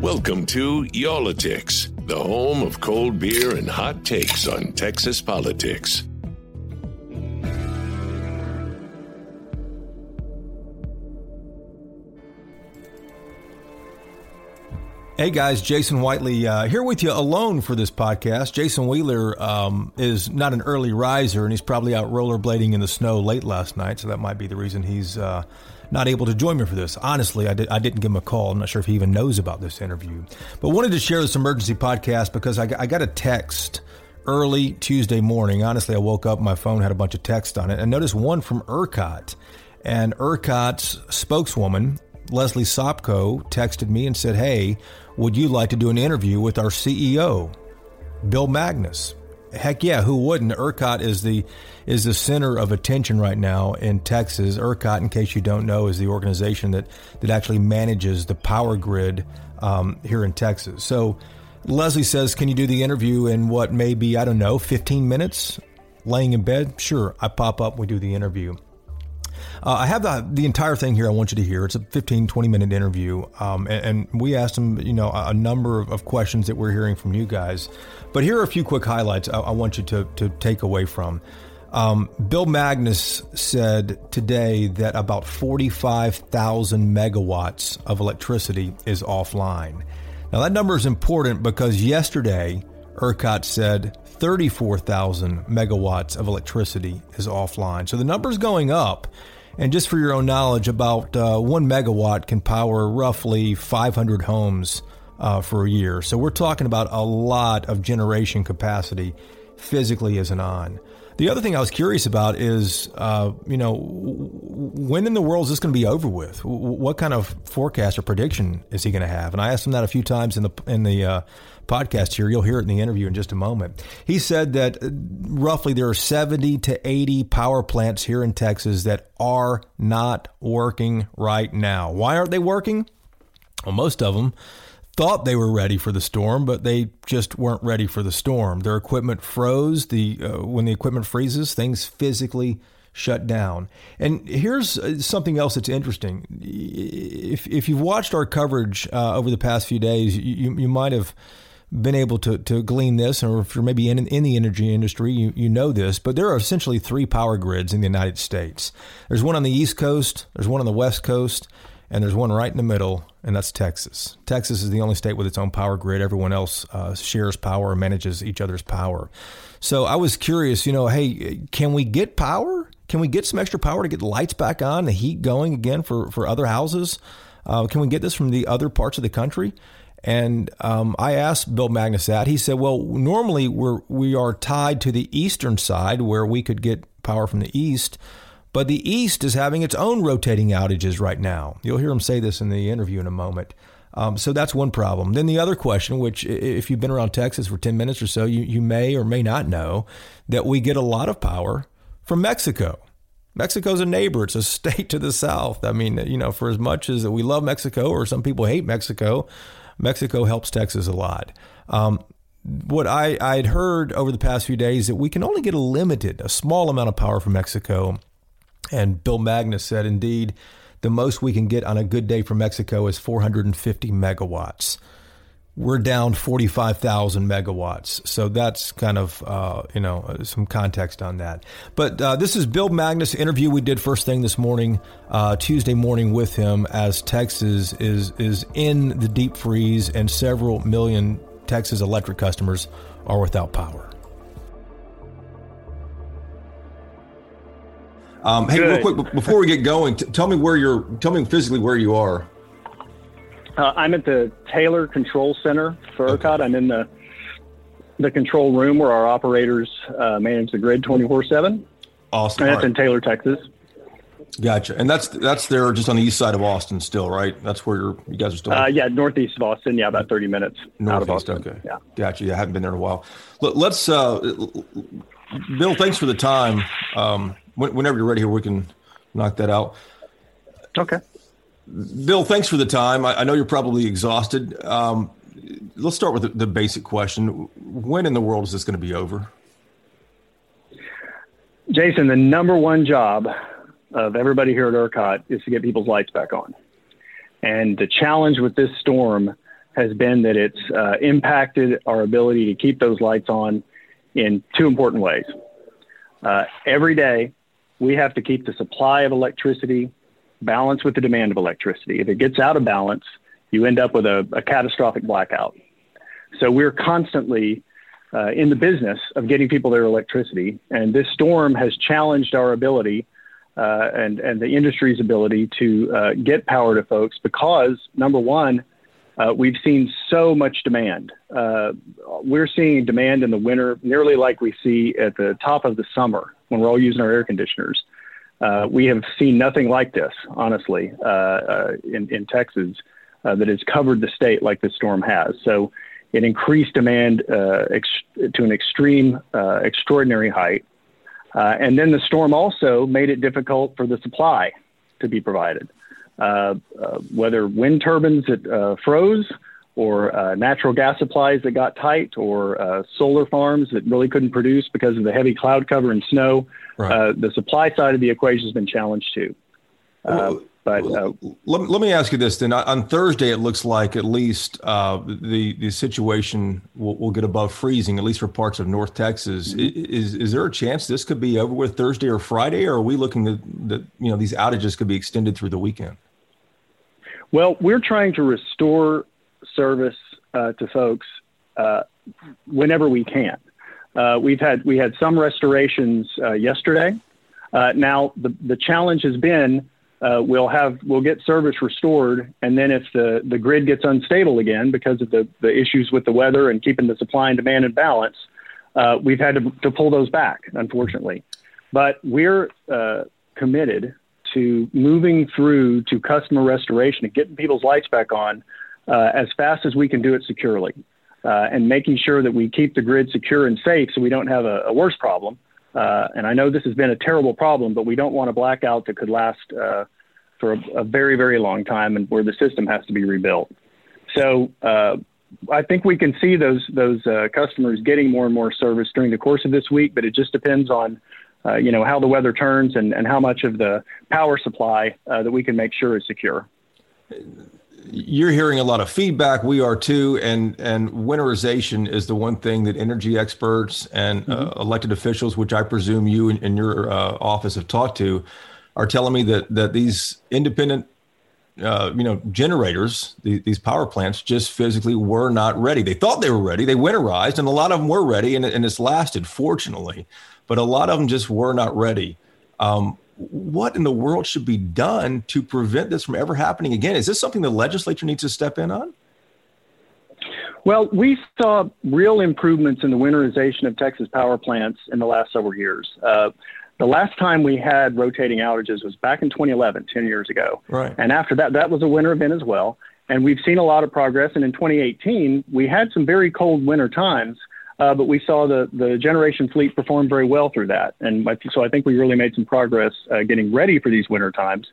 Welcome to Y'all-itics, the home of cold beer and hot takes on Texas politics. Hey guys, Jason Whitely uh, here with you alone for this podcast. Jason Wheeler um, is not an early riser, and he's probably out rollerblading in the snow late last night, so that might be the reason he's uh, not able to join me for this. Honestly, I, did, I didn't give him a call. I'm not sure if he even knows about this interview, but wanted to share this emergency podcast because I, I got a text early Tuesday morning. Honestly, I woke up, my phone had a bunch of text on it, and noticed one from ERCOT. And ERCOT's spokeswoman, Leslie Sopko, texted me and said, Hey, would you like to do an interview with our CEO, Bill Magness? Heck yeah, who wouldn't? ERCOT is the is the center of attention right now in Texas. ERCOT, in case you don't know, is the organization that that actually manages the power grid um, here in Texas. So Leslie says, "Can you do the interview in what may be I don't know, 15 minutes?" Laying in bed, sure. I pop up, we do the interview. Uh, I have the, the entire thing here I want you to hear. It's a 15, 20 minute interview. Um, and, and, we asked him, you know, a, a number of, of, questions that we're hearing from you guys. But here are a few quick highlights I, I want you to, to take away from. Um, Bill Magness said today that about 45,000 megawatts of electricity is offline. Now, that number is important because yesterday, ERCOT said 34,000 megawatts of electricity is offline. So the number's going up. And just for your own knowledge, about uh, one megawatt can power roughly 500 homes uh, for a year. So we're talking about a lot of generation capacity physically isn't on. The other thing I was curious about is, uh, you know, when in the world is this going to be over with? What kind of forecast or prediction is he going to have? And I asked him that a few times in the in the uh, podcast here. You'll hear it in the interview in just a moment. He said that uh, roughly there are 70 to 80 power plants here in Texas that are not working right now. Why aren't they working? Well, most of them thought they were ready for the storm, but they just weren't ready for the storm. Their equipment froze. The uh, when the equipment freezes, things physically shut down. And here's uh, something else that's interesting. If if you've watched our coverage uh, over the past few days, you you might have been able to, to glean this, or if you're maybe in, in the energy industry, you, you know this, but there are essentially three power grids in the United States. There's one on the East Coast, there's one on the West Coast, and there's one right in the middle, and that's Texas. Texas is the only state with its own power grid. Everyone else uh, shares power manages each other's power. So I was curious, you know, hey, can we get power? Can we get some extra power to get the lights back on, the heat going again for, for other houses? Uh, can we get this from the other parts of the country? And um, I asked Bill Magness that. He said, "Well, normally we're we are tied to the eastern side where we could get power from the east, but the east is having its own rotating outages right now. You'll hear him say this in the interview in a moment." Um, so that's one problem. Then the other question, which if you've been around Texas for 10 minutes or so, you, you may or may not know that we get a lot of power from Mexico. Mexico's a neighbor. It's a state to the south. I mean, you know, for as much as we love Mexico or some people hate Mexico, Mexico helps Texas a lot. Um, what I, I had heard over the past few days that we can only get a limited, a small amount of power from Mexico. And Bill Magness said, indeed, the most we can get on a good day from Mexico is 450 megawatts we're down 45,000 megawatts. So that's kind of, uh, you know, uh, some context on that. But uh, this is Bill Magness interview we did first thing this morning, uh, Tuesday morning with him as Texas is, is in the deep freeze and several million Texas electric customers are without power. Um, hey, Good. real quick, before we get going, t- tell me where you're, tell me physically where you are. Uh, I'm at the Taylor Control Center for ERCOT. I'm in the the control room where our operators uh, manage the grid 24 7. Awesome. And that's in Taylor, Texas. Gotcha. And that's that's there just on the east side of Austin still, right? That's where you guys are still. Uh, yeah, northeast of Austin. Yeah, about thirty minutes northeast, out of Austin. Okay. Yeah. Gotcha. Yeah, I haven't been there in a while. Let's, uh, Bill. Thanks for the time. Um, whenever you're ready here, we can knock that out. Okay. Bill, thanks for the time. I, I know you're probably exhausted. Um, let's start with the, the basic question: When in the world is this going to be over? Jason, the number one job of everybody here at ERCOT is to get people's lights back on. And the challenge with this storm has been that it's uh, impacted our ability to keep those lights on in two important ways. Uh, every day, we have to keep the supply of electricity balanced with the demand of electricity. If it gets out of balance, you end up with a, a catastrophic blackout. So we're constantly uh, in the business of getting people their electricity, and this storm has challenged our ability uh, and and the industry's ability to uh, get power to folks because number one, uh, we've seen so much demand. Uh, we're seeing demand in the winter nearly like we see at the top of the summer when we're all using our air conditioners. Uh, we have seen nothing like this, honestly, uh, in, in Texas that has covered the state like this storm has. So it increased demand ex- to an extreme, extraordinary height. Uh, and then the storm also made it difficult for the supply to be provided, uh, uh, whether wind turbines that uh, froze, or uh, natural gas supplies that got tight, or uh, solar farms that really couldn't produce because of the heavy cloud cover and snow. Right. the supply side of the equation has been challenged too. Well, but uh, let, let me ask you this then. On Thursday, it looks like at least uh, the the situation will, will, get above freezing, at least for parts of North Texas. Mm-hmm. Is is there a chance this could be over with Thursday or Friday, or are we looking that you know these outages could be extended through the weekend? Well, we're trying to restore service uh, to folks uh, whenever we can. Uh, we've had we had some restorations uh, yesterday. now the the challenge has been uh, we'll have we'll get service restored, and then if the the grid gets unstable again because of the the issues with the weather and keeping the supply and demand in balance, uh, we've had to, to pull those back, unfortunately. But we're uh, committed to moving through to customer restoration and getting people's lights back on uh, as fast as we can do it securely, uh, and making sure that we keep the grid secure and safe so we don't have a, a worse problem. Uh, and I know this has been a terrible problem, but we don't want a blackout that could last uh, for a, a, very, very long time and where the system has to be rebuilt. So uh, I think we can see those those uh, customers getting more and more service during the course of this week, but it just depends on uh, you know how the weather turns and, and how much of the power supply uh, that we can make sure is secure you're hearing a lot of feedback. We are too, and and winterization is the one thing that energy experts and uh, mm-hmm. uh, elected officials, which I presume you and, and your uh, office have talked to, are telling me that that these independent, uh, you know, generators, the, these power plants, just physically were not ready. They thought they were ready. They winterized, and a lot of them were ready, and, and it's lasted, fortunately, but a lot of them just were not ready. Um, what in the world should be done to prevent this from ever happening again? Is this something the legislature needs to step in on? Well, we saw real improvements in the winterization of Texas power plants in the last several years. Uh, the last time we had rotating outages was back in 2011, 10 years ago. Right. And after that, that was a winter event as well. And we've seen a lot of progress. And in 2018, we had some very cold winter times uh, but we saw the, the generation fleet perform very well through that. And so I think we really made some progress uh, getting ready for these winter times.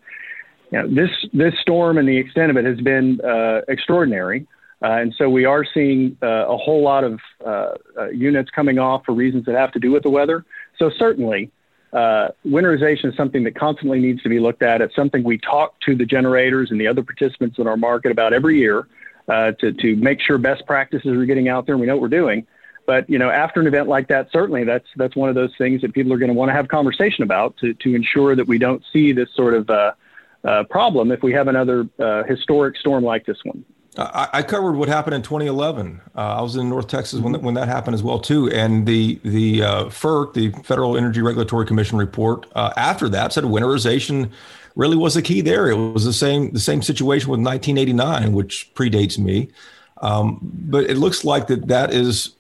You know, this, this storm and the extent of it has been uh, extraordinary. Uh, and so we are seeing uh, a whole lot of uh, units coming off for reasons that have to do with the weather. So certainly, winterization is something that constantly needs to be looked at. It's something we talk to the generators and the other participants in our market about every year to, to make sure best practices are getting out there and we know what we're doing. But you know, after an event like that, certainly that's that's one of those things that people are going to want to have conversation about to to ensure that we don't see this sort of uh, uh, problem if we have another uh, historic storm like this one. I, I, covered what happened in 2011. Uh, I was in North Texas when, when that happened as well too. And the the uh, FERC, the Federal Energy Regulatory Commission report, uh, after that said winterization really was the key there. It was the same the same situation with 1989, which predates me. Um, but it looks like that that is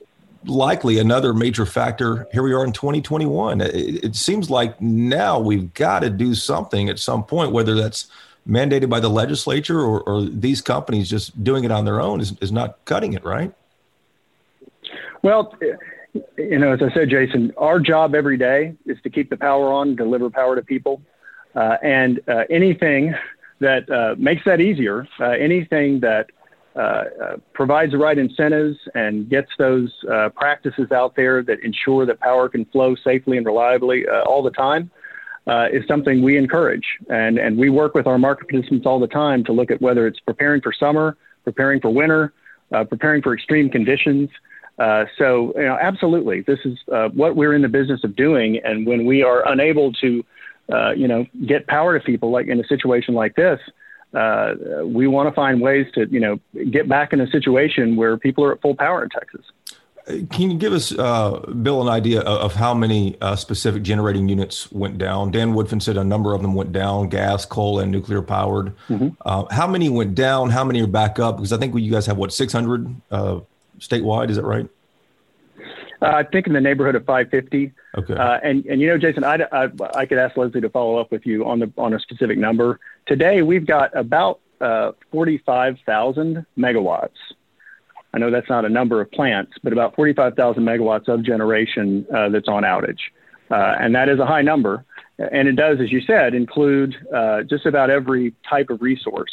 likely another major factor. Here we are in 2021. It, it seems like now we've got to do something at some point, whether that's mandated by the legislature or, or these companies just doing it on their own is, is not cutting it, right? Well, you know, as I said, Jason, our job every day is to keep the power on, deliver power to people. Uh, and uh, anything that uh, makes that easier, uh, anything that provides the right incentives and gets those practices out there that ensure that power can flow safely and reliably all the time, is something we encourage. And, and we work with our market participants all the time to look at whether it's preparing for summer, preparing for winter, preparing for extreme conditions. Uh, so, you know, absolutely, this is uh, what we're in the business of doing. And when we are unable to, uh, you know, get power to people, like in a situation like this, uh, we want to find ways to, you know, get back in a situation where people are at full power in Texas. Can you give us, uh, Bill, an idea of how many specific generating units went down? Dan Woodfin said a number of them went down, gas, coal, and nuclear powered. Mm-hmm. how many went down? How many are back up? Because I think you guys have what 600 statewide. Is that right? Uh, I think in the neighborhood of 550. Okay. Uh, and and you know, Jason, I, I, I could ask Leslie to follow up with you on the on a specific number. Today we've got about uh, 45,000 megawatts. I know that's not a number of plants, but about 45,000 megawatts of generation uh, that's on outage, uh, and that is a high number. And it does, as you said, include uh, just about every type of resource,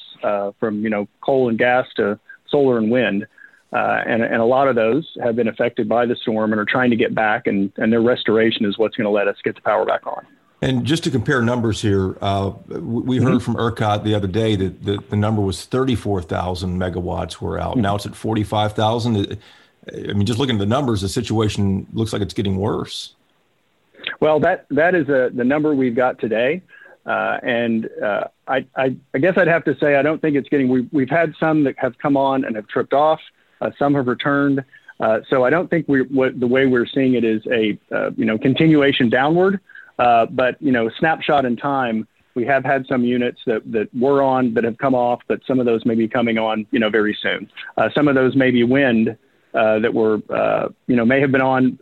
from you know coal and gas to solar and wind. Uh, and, and a lot of those have been affected by the storm and are trying to get back, and, and their restoration is what's going to let us get the power back on. And just to compare numbers here, uh, we heard mm-hmm. from ERCOT the other day that the, the number was 34,000 megawatts were out. Mm-hmm. Now it's at 45,000. I mean, just looking at the numbers, the situation looks like it's getting worse. Well, that that is a, the number we've got today. Uh, and uh, I, I, I, guess I'd have to say I don't think it's getting. We, we've had some that have come on and have tripped off. Uh, some have returned. Uh, so I don't think we what the way we're seeing it is a uh, you know continuation downward, but you know snapshot in time. We have had some units that, that were on that have come off, but some of those may be coming on, you know, very soon. Uh, some of those may be wind uh, that were, uh, you know, may have been on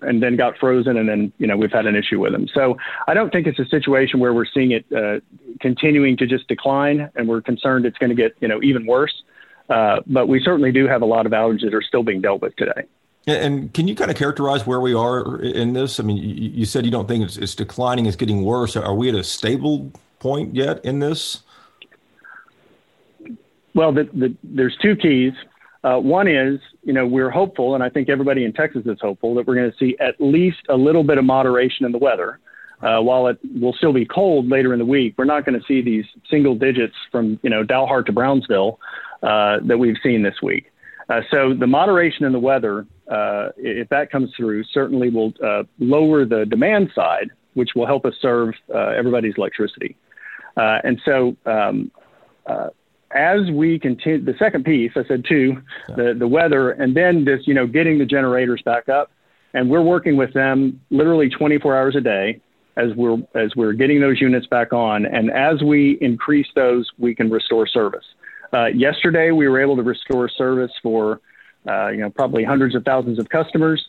and then got frozen, and then you know we've had an issue with them. So I don't think it's a situation where we're seeing it uh, continuing to just decline, and we're concerned it's going to get you know even worse. Uh, but we certainly do have a lot of outages that are still being dealt with today. And can you kind of characterize where we are in this? I mean, you said you don't think it's, it's declining; it's getting worse. Are we at a stable point yet in this? Well, the, the, there's two keys. Uh, one is, you know, we're hopeful, and I think everybody in Texas is hopeful that we're going to see at least a little bit of moderation in the weather. Uh, while it will still be cold later in the week, we're not going to see these single digits from, you know, Dalhart to Brownsville uh, that we've seen this week. Uh, so the moderation in the weather, uh, if that comes through, certainly will uh, lower the demand side, which will help us serve uh, everybody's electricity. Uh, and so um, as we continue, the second piece, I said two, yeah. the, the weather, and then this, you know, getting the generators back up. And we're working with them literally 24 hours a day as we're as we're getting those units back on. And as we increase those, we can restore service. Uh, yesterday, we were able to restore service for, uh, you know, probably hundreds of thousands of customers.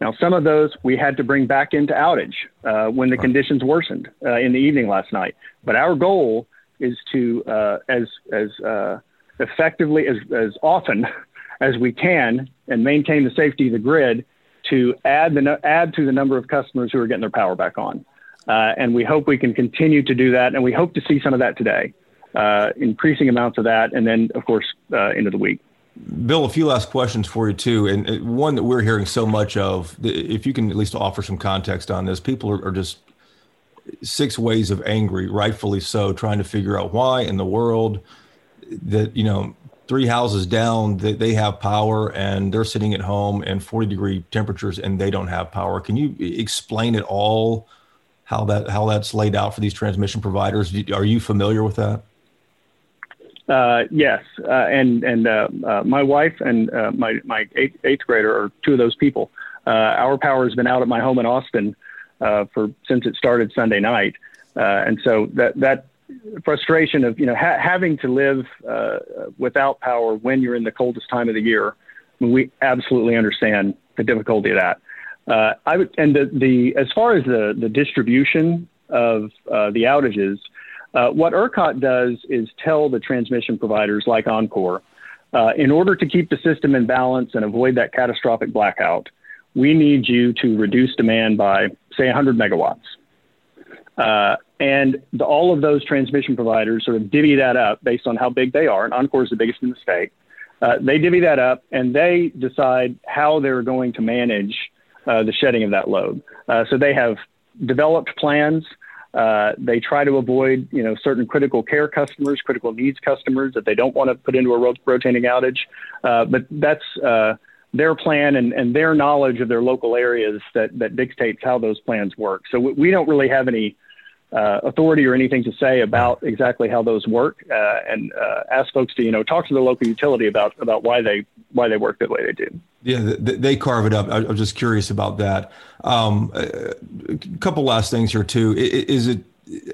Now, some of those we had to bring back into outage uh, when the conditions worsened uh, in the evening last night. But our goal is to, uh, as as uh, effectively as as often as we can, and maintain the safety of the grid, to add the add to the number of customers who are getting their power back on. and we hope we can continue to do that, and we hope to see some of that today uh, increasing amounts of that, and then, of course, uh, into the week. Bill, a few last questions for you too, and uh, one that we're hearing so much of. If you can at least offer some context on this, people are, are just six ways of angry, rightfully so, trying to figure out why in the world that you know three houses down they, they have power and they're sitting at home in 40 degree temperatures and they don't have power. Can you explain it all? How that how that's laid out for these transmission providers? Are you familiar with that? Uh, yes, uh, and and uh, uh my wife and uh, my my eighth, eighth, grader are two of those people. Uh, our power has been out at my home in Austin for since it started Sunday night, and so that that frustration of you know ha- having to live without power when you're in the coldest time of the year, we absolutely understand the difficulty of that. I would, and the, the as far as the the distribution of the outages, uh, what ERCOT does is tell the transmission providers like Oncor, uh, in order to keep the system in balance and avoid that catastrophic blackout, we need you to reduce demand by say 100 megawatts. Uh, and the, all of those transmission providers sort of divvy that up based on how big they are, and Oncor is the biggest in the state. Uh, they divvy that up and they decide how they're going to manage uh, the shedding of that load. So they have developed plans. Uh, they try to avoid, you know, certain critical care customers, critical needs customers that they don't want to put into a ro- rotating outage. Uh, but that's uh, their plan and, and their knowledge of their local areas that, that dictates how those plans work. So we, we don't really have any uh, authority or anything to say about exactly how those work, uh, and uh, ask folks to you know talk to the local utility about about why they why they work the way they do. Yeah, they carve it up. I, am just curious about that. Um, a couple last things here too. Is it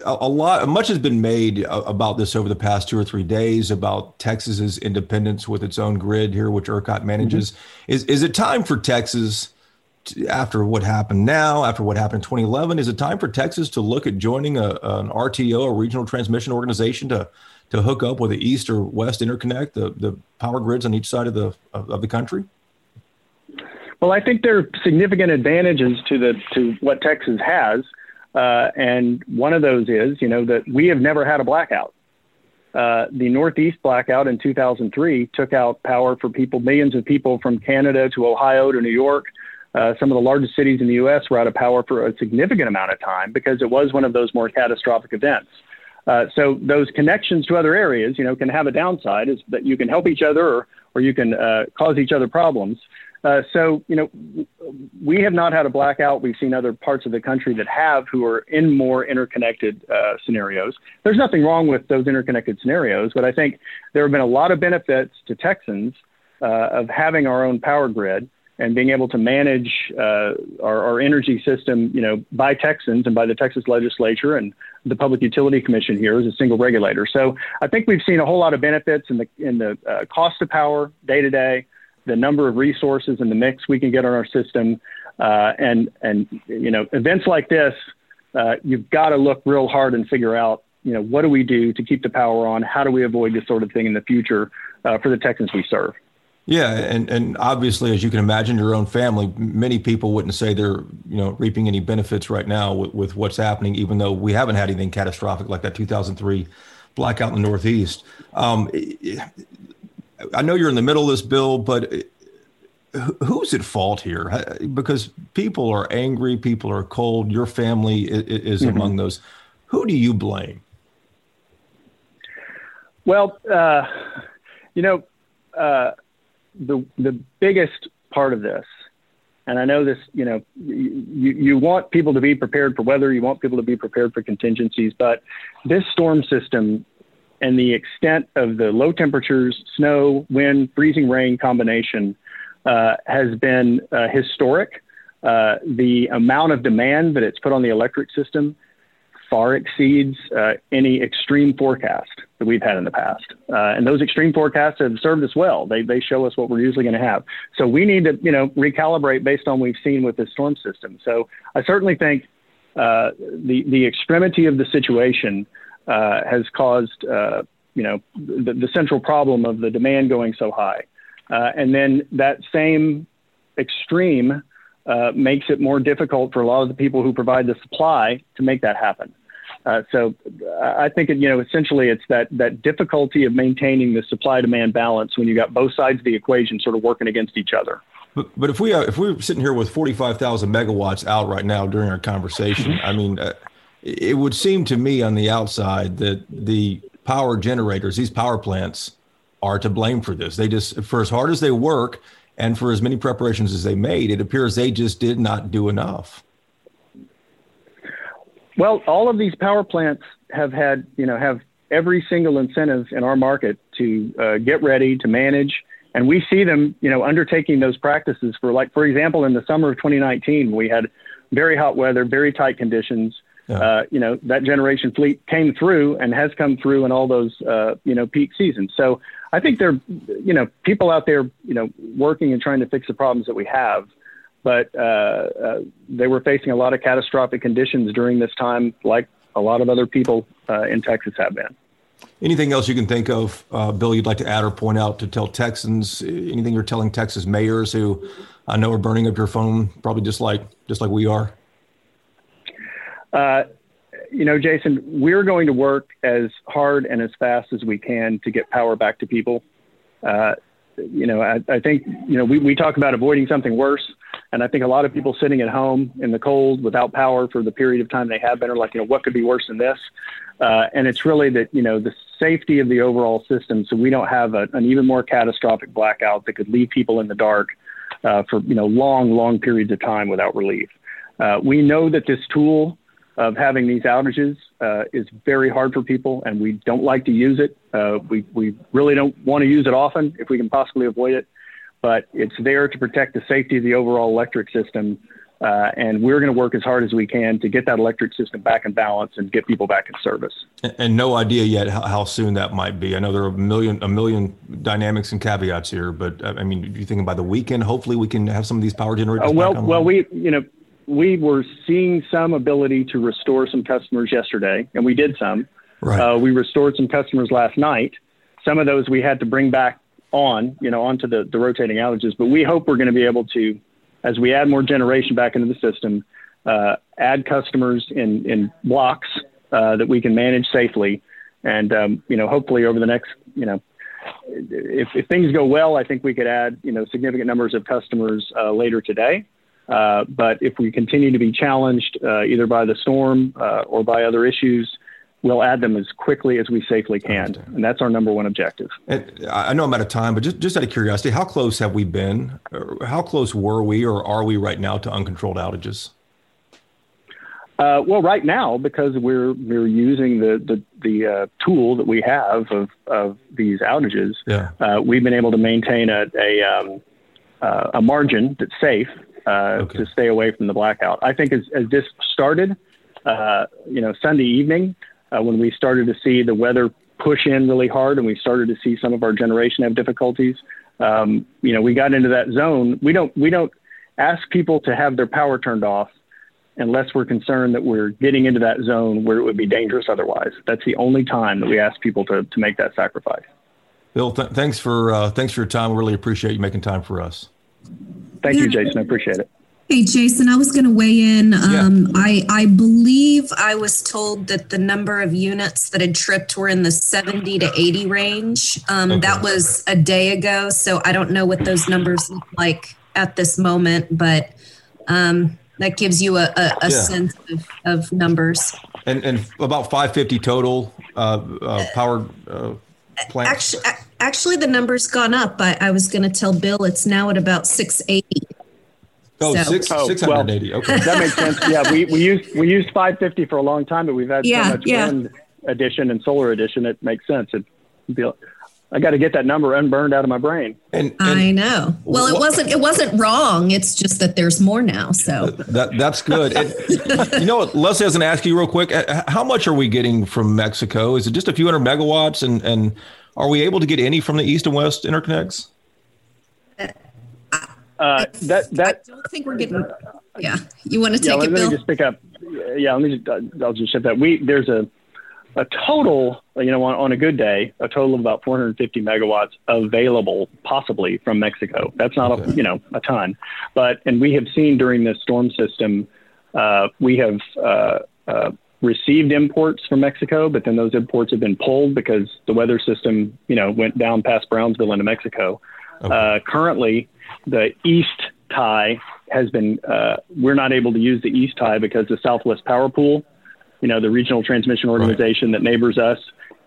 a lot? Much has been made about this over the past two or three days about Texas's independence with its own grid here, which ERCOT manages. Mm-hmm. Is is it time for Texas? after what happened now, after what happened in 2011, is it time for Texas to look at joining a, an RTO, a regional transmission organization, to to hook up with the east or west interconnect, the, the power grids on each side of the of, of the country? Well, I think there are significant advantages to the to what Texas has, uh, and one of those is, you know, that we have never had a blackout. Uh, the Northeast blackout in 2003 took out power for people, millions of people from Canada to Ohio to New York uh, some of the largest cities in the U.S. were out of power for a significant amount of time because it was one of those more catastrophic events. Uh, so those connections to other areas, you know, can have a downside is that you can help each other or, or you can uh, cause each other problems. Uh, so, you know, we have not had a blackout. We've seen other parts of the country that have who are in more interconnected uh, scenarios. There's nothing wrong with those interconnected scenarios, but I think there have been a lot of benefits to Texans uh, of having our own power grid and being able to manage uh, our, our, energy system, you know, by Texans and by the Texas legislature and the Public Utility Commission here as a single regulator. So I think we've seen a whole lot of benefits in the in the uh, cost of power day to day, the number of resources and the mix we can get on our system, uh, and and you know, events like this, uh, you've got to look real hard and figure out, you know, what do we do to keep the power on? How do we avoid this sort of thing in the future uh, for the Texans we serve? Yeah, and and obviously, as you can imagine, your own family, many people wouldn't say they're you know reaping any benefits right now with, with what's happening, even though we haven't had anything catastrophic like that 2003 blackout in the Northeast. Um, I know you're in the middle of this bill, but who's at fault here? Because people are angry, people are cold. Your family is mm-hmm. among those. Who do you blame? Well, uh, you know. Uh, the the biggest part of this, and I know this, you know, you, you want people to be prepared for weather, you want people to be prepared for contingencies, but this storm system and the extent of the low temperatures, snow, wind, freezing rain combination uh, has been uh, historic. Uh, the amount of demand that it's put on the electric system far exceeds uh, any extreme forecast that we've had in the past. Uh, and those extreme forecasts have served us well. They, they show us what we're usually going to have. So we need to, you know, recalibrate based on what we've seen with this storm system. So I certainly think uh, the, the extremity of the situation uh, has caused, uh, you know, the, the, central problem of the demand going so high. Uh, and then that same extreme uh, makes it more difficult for a lot of the people who provide the supply to make that happen. Uh, so I think, you know, essentially it's that, that difficulty of maintaining the supply demand balance when you got both sides of the equation sort of working against each other. But, but if we uh, if we are sitting here with 45,000 megawatts out right now during our conversation, mm-hmm. I mean, uh, it would seem to me on the outside that the power generators, these power plants, are to blame for this. They just, for as hard as they work and for as many preparations as they made, it appears they just did not do enough. Well, all of these power plants have had, you know, have every single incentive in our market to uh, get ready to manage. And we see them, you know, undertaking those practices for, like, for example, in the summer of 2019, we had very hot weather, very tight conditions. Yeah. Uh, you know, that generation fleet came through and has come through in all those, uh, you know, peak seasons. So I think there, are, you know, people out there, you know, working and trying to fix the problems that we have but uh, uh, they were facing a lot of catastrophic conditions during this time, like a lot of other people uh, in Texas have been. Anything else you can think of, uh, Bill? You'd like to add or point out to tell Texans? Anything you're telling Texas mayors who I know are burning up your phone, probably just like just like we are. Uh, you know, Jason, we're going to work as hard and as fast as we can to get power back to people. Uh, you know, I, I, think, you know, we, we talk about avoiding something worse. And I think a lot of people sitting at home in the cold without power for the period of time they have been are like, you know, what could be worse than this? Uh, and it's really that, you know, the safety of the overall system so we don't have a, an even more catastrophic blackout that could leave people in the dark uh, for, you know, long, long periods of time without relief. Uh, we know that this tool of having these outages uh, is very hard for people, and we don't like to use it. Uh, we, we really don't want to use it often if we can possibly avoid it, but it's there to protect the safety of the overall electric system. Uh, and we're going to work as hard as we can to get that electric system back in balance and get people back in service. And, and no idea yet how, how, soon that might be. I know there are a million a million dynamics and caveats here, but uh, I mean, you thinking by the weekend, hopefully we can have some of these power generators. Uh, well, well, we you know we were seeing some ability to restore some customers yesterday, and we did some. Right. Uh, we restored some customers last night. Some of those we had to bring back on, you know, onto the, the rotating outages. But we hope we're going to be able to, as we add more generation back into the system, uh, add customers in, in blocks uh, that we can manage safely. And, um, you know, hopefully over the next, you know, if, if things go well, I think we could add, you know, significant numbers of customers uh, later today. Uh, but if we continue to be challenged uh, either by the storm uh, or by other issues, we'll add them as quickly as we safely can. And that's our number one objective. And I know I'm out of time, but just, just out of curiosity, how close have we been? How close were we or are we right now to uncontrolled outages? Uh, well, right now, because we're we're using the the, the uh, tool that we have of, of these outages, yeah. uh, we've been able to maintain a a, um, uh, a margin that's safe uh, okay. to stay away from the blackout. I think as, as this started, uh, you know, Sunday evening, uh, when we started to see the weather push in really hard and we started to see some of our generation have difficulties, um, you know, we got into that zone. We don't, we don't ask people to have their power turned off unless we're concerned that we're getting into that zone where it would be dangerous otherwise. That's the only time that we ask people to, to make that sacrifice. Bill, th- thanks for uh, thanks for your time. We really appreciate you making time for us. Thank you, Jason. I appreciate it. Hey, Jason, I was going to weigh in. Um, yeah. I, I believe I was told that the number of units that had tripped were in the 70 to 80 range. Um, okay. That was a day ago, so I don't know what those numbers look like at this moment, but um, that gives you a, a, a yeah. sense of, of, numbers. And, and about 550 total uh, uh, power uh, plants? Actually, actually, the number's gone up. I, I was going to tell Bill it's now at about 680. Oh, so. six, oh 680. Well, okay. That makes sense. Yeah, we, we used we used 550 for a long time, but we've had yeah, so much yeah. wind addition and solar addition. It makes sense. It, I got to get that number unburned out of my brain. And, and I know. Well, it wasn't it wasn't wrong. It's just that there's more now. So that that's good. And, you know what? Leslie has to ask you real quick. Uh, how much are we getting from Mexico? Is it just a few hundred megawatts? And and are we able to get any from the east and west interconnects? Uh, that that I don't think we're getting. Yeah, you want to take yeah, it, let, Bill? Let me just pick up. Yeah, let me. Just, I'll just shift that. We there's a a total, you know, on, on, a good day, a total of about 450 megawatts available, possibly from Mexico. That's not okay. a, you know, a ton, but and we have seen during this storm system, uh, we have uh, uh, received imports from Mexico, but then those imports have been pulled because the weather system, you know, went down past Brownsville into Mexico. Okay. Uh, currently, the east tie has been, uh, we're not able to use the east tie because the Southwest Power Pool, you know, the regional transmission organization right. that neighbors us,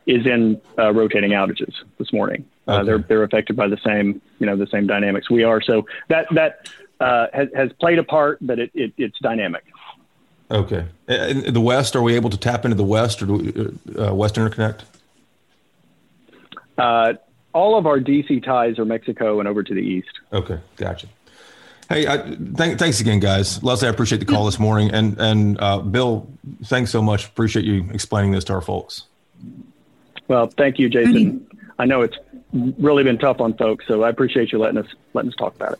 is in uh, rotating outages this morning. Uh, they're they're affected by the same, you know, the same dynamics we are. So that that uh, has, has played a part, but it, it it's dynamic. Okay. In the West, are we able to tap into the West or do we, uh, West Interconnect? All of our DC ties are Mexico and over to the east. Okay, gotcha. Hey, I, th- thanks again, guys. Leslie, I appreciate the call this morning, and and uh, Bill, thanks so much. Appreciate you explaining this to our folks. Well, thank you, Jason. I know it's really been tough on folks, so I appreciate you letting us letting us talk about it.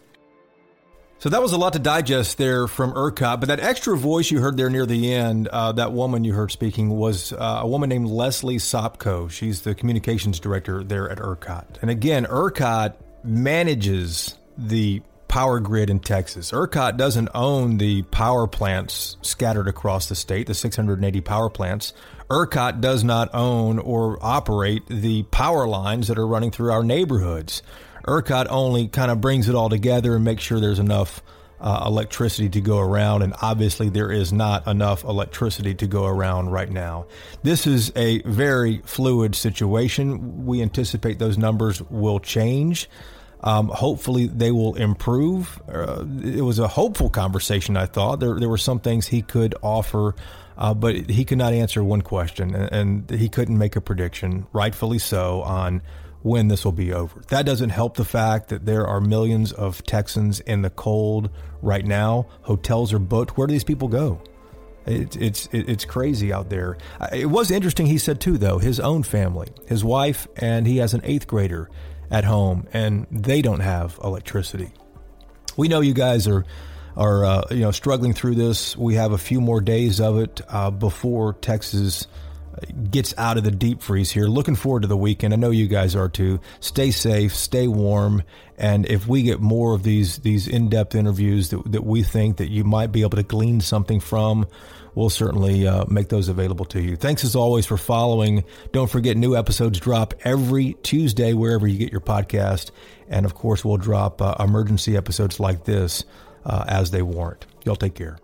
So that was a lot to digest there from ERCOT. But that extra voice you heard there near the end, uh, that woman you heard speaking was uh, a woman named Leslie Sopko. She's the communications director there at ERCOT. And again, ERCOT manages the power grid in Texas. ERCOT doesn't own the power plants scattered across the state, the 680 power plants. ERCOT does not own or operate the power lines that are running through our neighborhoods. ERCOT only kind of brings it all together and makes sure there's enough uh, electricity to go around. And obviously, there is not enough electricity to go around right now. This is a very fluid situation. We anticipate those numbers will change. Um, hopefully, they will improve. Uh, it was a hopeful conversation, I thought. There, there were some things he could offer, uh, but he could not answer one question, and, and he couldn't make a prediction, rightfully so, on when this will be over. That doesn't help the fact that there are millions of Texans in the cold right now. Hotels are booked. Where do these people go? It's it's it's crazy out there. It was interesting. He said too, though, his own family, his wife, and he has an eighth grader at home, and they don't have electricity. We know you guys are are uh, you know struggling through this. We have a few more days of it uh, before Texas gets out of the deep freeze here. Looking forward to the weekend. I know you guys are too. Stay safe, stay warm, and if we get more of these these in depth interviews that that we think that you might be able to glean something from, we'll certainly uh, make those available to you. Thanks as always for following. Don't forget, new episodes drop every Tuesday wherever you get your podcast, and of course, we'll drop uh, emergency episodes like this uh, as they warrant. Y'all take care.